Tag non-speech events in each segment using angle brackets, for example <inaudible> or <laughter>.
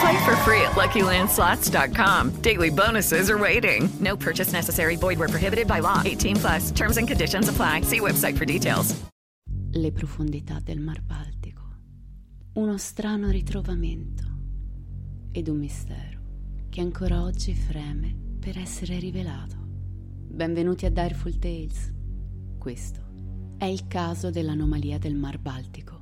Play for free at LuckyLandSlots.com. Daily bonuses are waiting. No purchase necessary. Void where prohibited by law. 18 plus. Terms and conditions apply. See website for details. Le profondità del Mar Baltico. Uno strano ritrovamento ed un mistero che ancora oggi freme per essere rivelato. Benvenuti a Direful Tales. Questo è il caso dell'anomalia del Mar Baltico.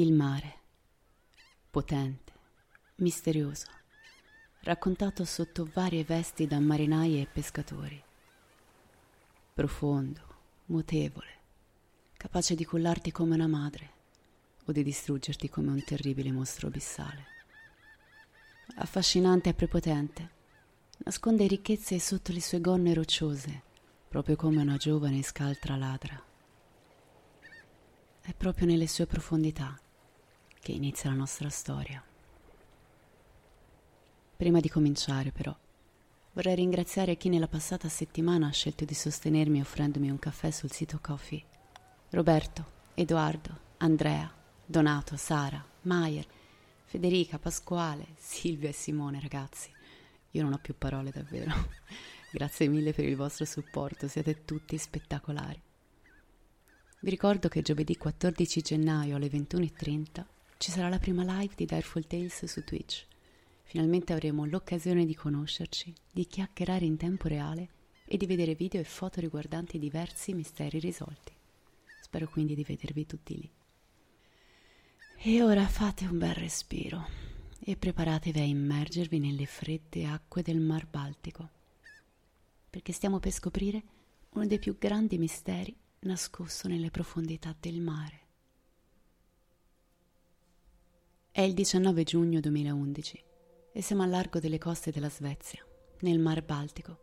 Il mare, potente, misterioso, raccontato sotto varie vesti da marinai e pescatori. Profondo, mutevole, capace di cullarti come una madre. O di distruggerti come un terribile mostro abissale. Affascinante e prepotente, nasconde ricchezze sotto le sue gonne rocciose, proprio come una giovane scaltra ladra. È proprio nelle sue profondità che inizia la nostra storia. Prima di cominciare, però, vorrei ringraziare chi nella passata settimana ha scelto di sostenermi offrendomi un caffè sul sito Coffee. Roberto, Edoardo, Andrea, Donato, Sara, Maier, Federica, Pasquale, Silvia e Simone, ragazzi. Io non ho più parole davvero. <laughs> Grazie mille per il vostro supporto, siete tutti spettacolari. Vi ricordo che giovedì 14 gennaio alle 21.30 ci sarà la prima live di Direful Tales su Twitch. Finalmente avremo l'occasione di conoscerci, di chiacchierare in tempo reale e di vedere video e foto riguardanti diversi misteri risolti. Spero quindi di vedervi tutti lì. E ora fate un bel respiro e preparatevi a immergervi nelle fredde acque del Mar Baltico, perché stiamo per scoprire uno dei più grandi misteri nascosto nelle profondità del mare. È il 19 giugno 2011 e siamo al largo delle coste della Svezia, nel Mar Baltico,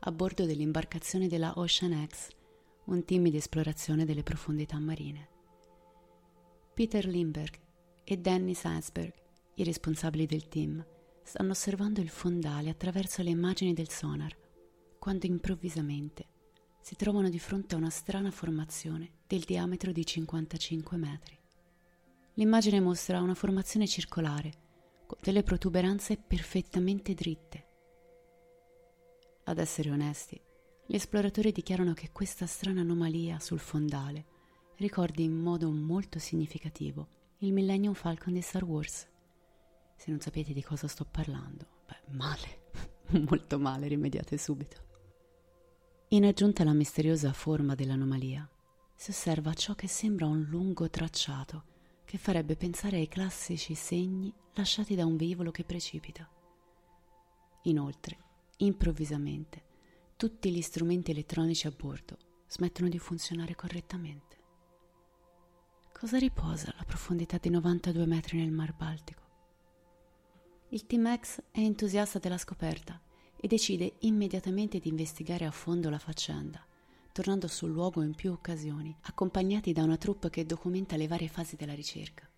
a bordo dell'imbarcazione della Ocean X, un team di esplorazione delle profondità marine. Peter Lindbergh e Danny Sansberg, i responsabili del team, stanno osservando il fondale attraverso le immagini del sonar, quando improvvisamente si trovano di fronte a una strana formazione del diametro di 55 metri. L'immagine mostra una formazione circolare, con delle protuberanze perfettamente dritte. Ad essere onesti, gli esploratori dichiarano che questa strana anomalia sul fondale ricordi in modo molto significativo il Millennium Falcon di Star Wars. Se non sapete di cosa sto parlando, beh, male, <laughs> molto male, rimediate subito. In aggiunta alla misteriosa forma dell'anomalia, si osserva ciò che sembra un lungo tracciato che farebbe pensare ai classici segni lasciati da un velivolo che precipita. Inoltre, improvvisamente, tutti gli strumenti elettronici a bordo smettono di funzionare correttamente. Cosa riposa alla profondità di 92 metri nel Mar Baltico? Il Team X è entusiasta della scoperta e decide immediatamente di investigare a fondo la faccenda, tornando sul luogo in più occasioni, accompagnati da una troupe che documenta le varie fasi della ricerca.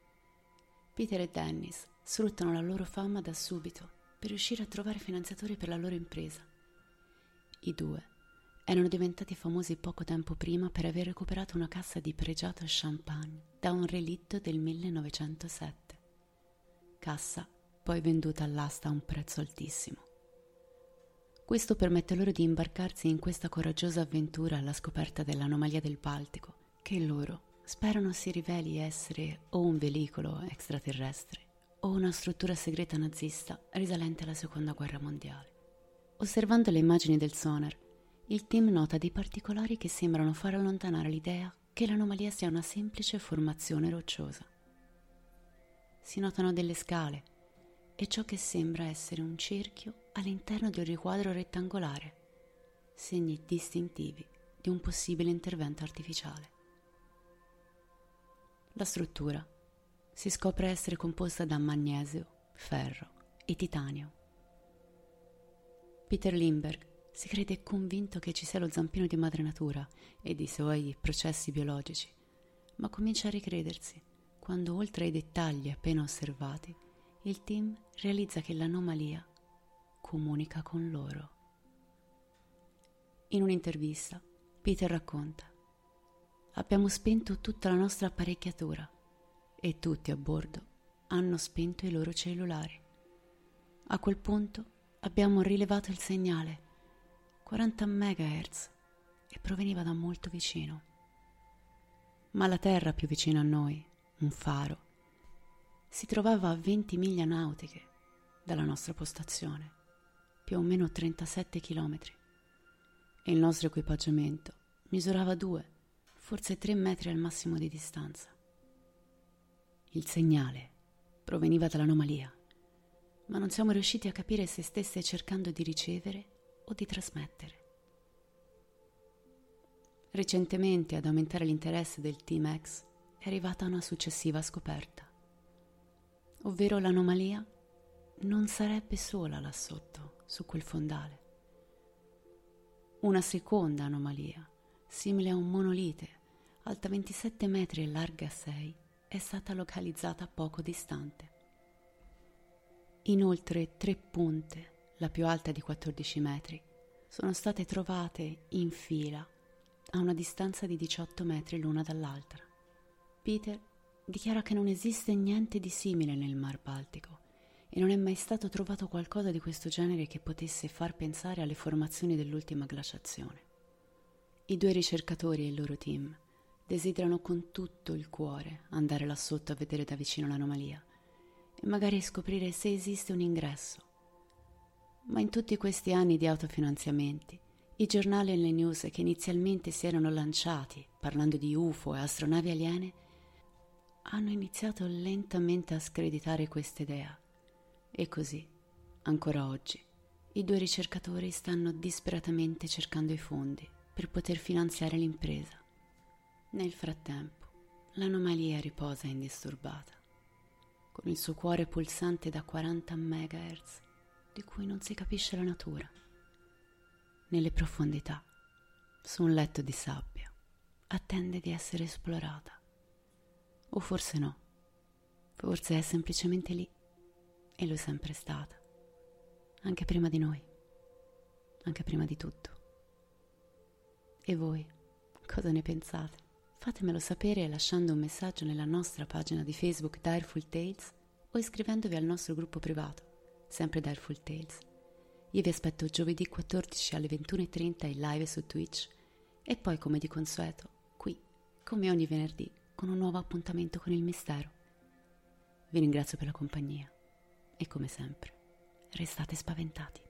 Peter e Dennis sfruttano la loro fama da subito per riuscire a trovare finanziatori per la loro impresa. I due erano diventati famosi poco tempo prima per aver recuperato una cassa di pregiato champagne da un relitto del 1907. Cassa poi venduta all'asta a un prezzo altissimo. Questo permette loro di imbarcarsi in questa coraggiosa avventura alla scoperta dell'anomalia del Baltico, che loro sperano si riveli essere o un veicolo extraterrestre o una struttura segreta nazista risalente alla Seconda Guerra Mondiale. Osservando le immagini del sonar, il team nota dei particolari che sembrano far allontanare l'idea che l'anomalia sia una semplice formazione rocciosa. Si notano delle scale e ciò che sembra essere un cerchio all'interno di un riquadro rettangolare, segni distintivi di un possibile intervento artificiale. La struttura si scopre essere composta da magnesio, ferro e titanio. Peter Lindbergh si crede convinto che ci sia lo zampino di madre natura e dei suoi processi biologici, ma comincia a ricredersi quando, oltre ai dettagli appena osservati, il team realizza che l'anomalia comunica con loro. In un'intervista, Peter racconta: Abbiamo spento tutta la nostra apparecchiatura e tutti a bordo hanno spento i loro cellulari. A quel punto abbiamo rilevato il segnale 40 MHz e proveniva da molto vicino. Ma la Terra più vicina a noi, un faro, si trovava a 20 miglia nautiche dalla nostra postazione, più o meno 37 km, e il nostro equipaggiamento misurava 2, forse 3 metri al massimo di distanza. Il segnale proveniva dall'anomalia, ma non siamo riusciti a capire se stesse cercando di ricevere o di trasmettere. Recentemente ad aumentare l'interesse del Team X è arrivata una successiva scoperta, ovvero l'anomalia non sarebbe sola là sotto, su quel fondale. Una seconda anomalia, simile a un monolite, alta 27 metri e larga 6, è stata localizzata poco distante. Inoltre tre punte la più alta di 14 metri, sono state trovate in fila a una distanza di 18 metri l'una dall'altra. Peter dichiara che non esiste niente di simile nel Mar Baltico e non è mai stato trovato qualcosa di questo genere che potesse far pensare alle formazioni dell'ultima glaciazione. I due ricercatori e il loro team desiderano con tutto il cuore andare là sotto a vedere da vicino l'anomalia e magari scoprire se esiste un ingresso ma in tutti questi anni di autofinanziamenti, i giornali e le news che inizialmente si erano lanciati parlando di UFO e astronavi aliene hanno iniziato lentamente a screditare questa idea. E così, ancora oggi, i due ricercatori stanno disperatamente cercando i fondi per poter finanziare l'impresa. Nel frattempo, l'anomalia riposa indisturbata, con il suo cuore pulsante da 40 MHz di cui non si capisce la natura. Nelle profondità, su un letto di sabbia, attende di essere esplorata. O forse no, forse è semplicemente lì e lo è sempre stata, anche prima di noi, anche prima di tutto. E voi, cosa ne pensate? Fatemelo sapere lasciando un messaggio nella nostra pagina di Facebook Direful Tales o iscrivendovi al nostro gruppo privato sempre da Airful Tales. Io vi aspetto giovedì 14 alle 21.30 in live su Twitch e poi come di consueto qui, come ogni venerdì, con un nuovo appuntamento con il mistero. Vi ringrazio per la compagnia e come sempre, restate spaventati.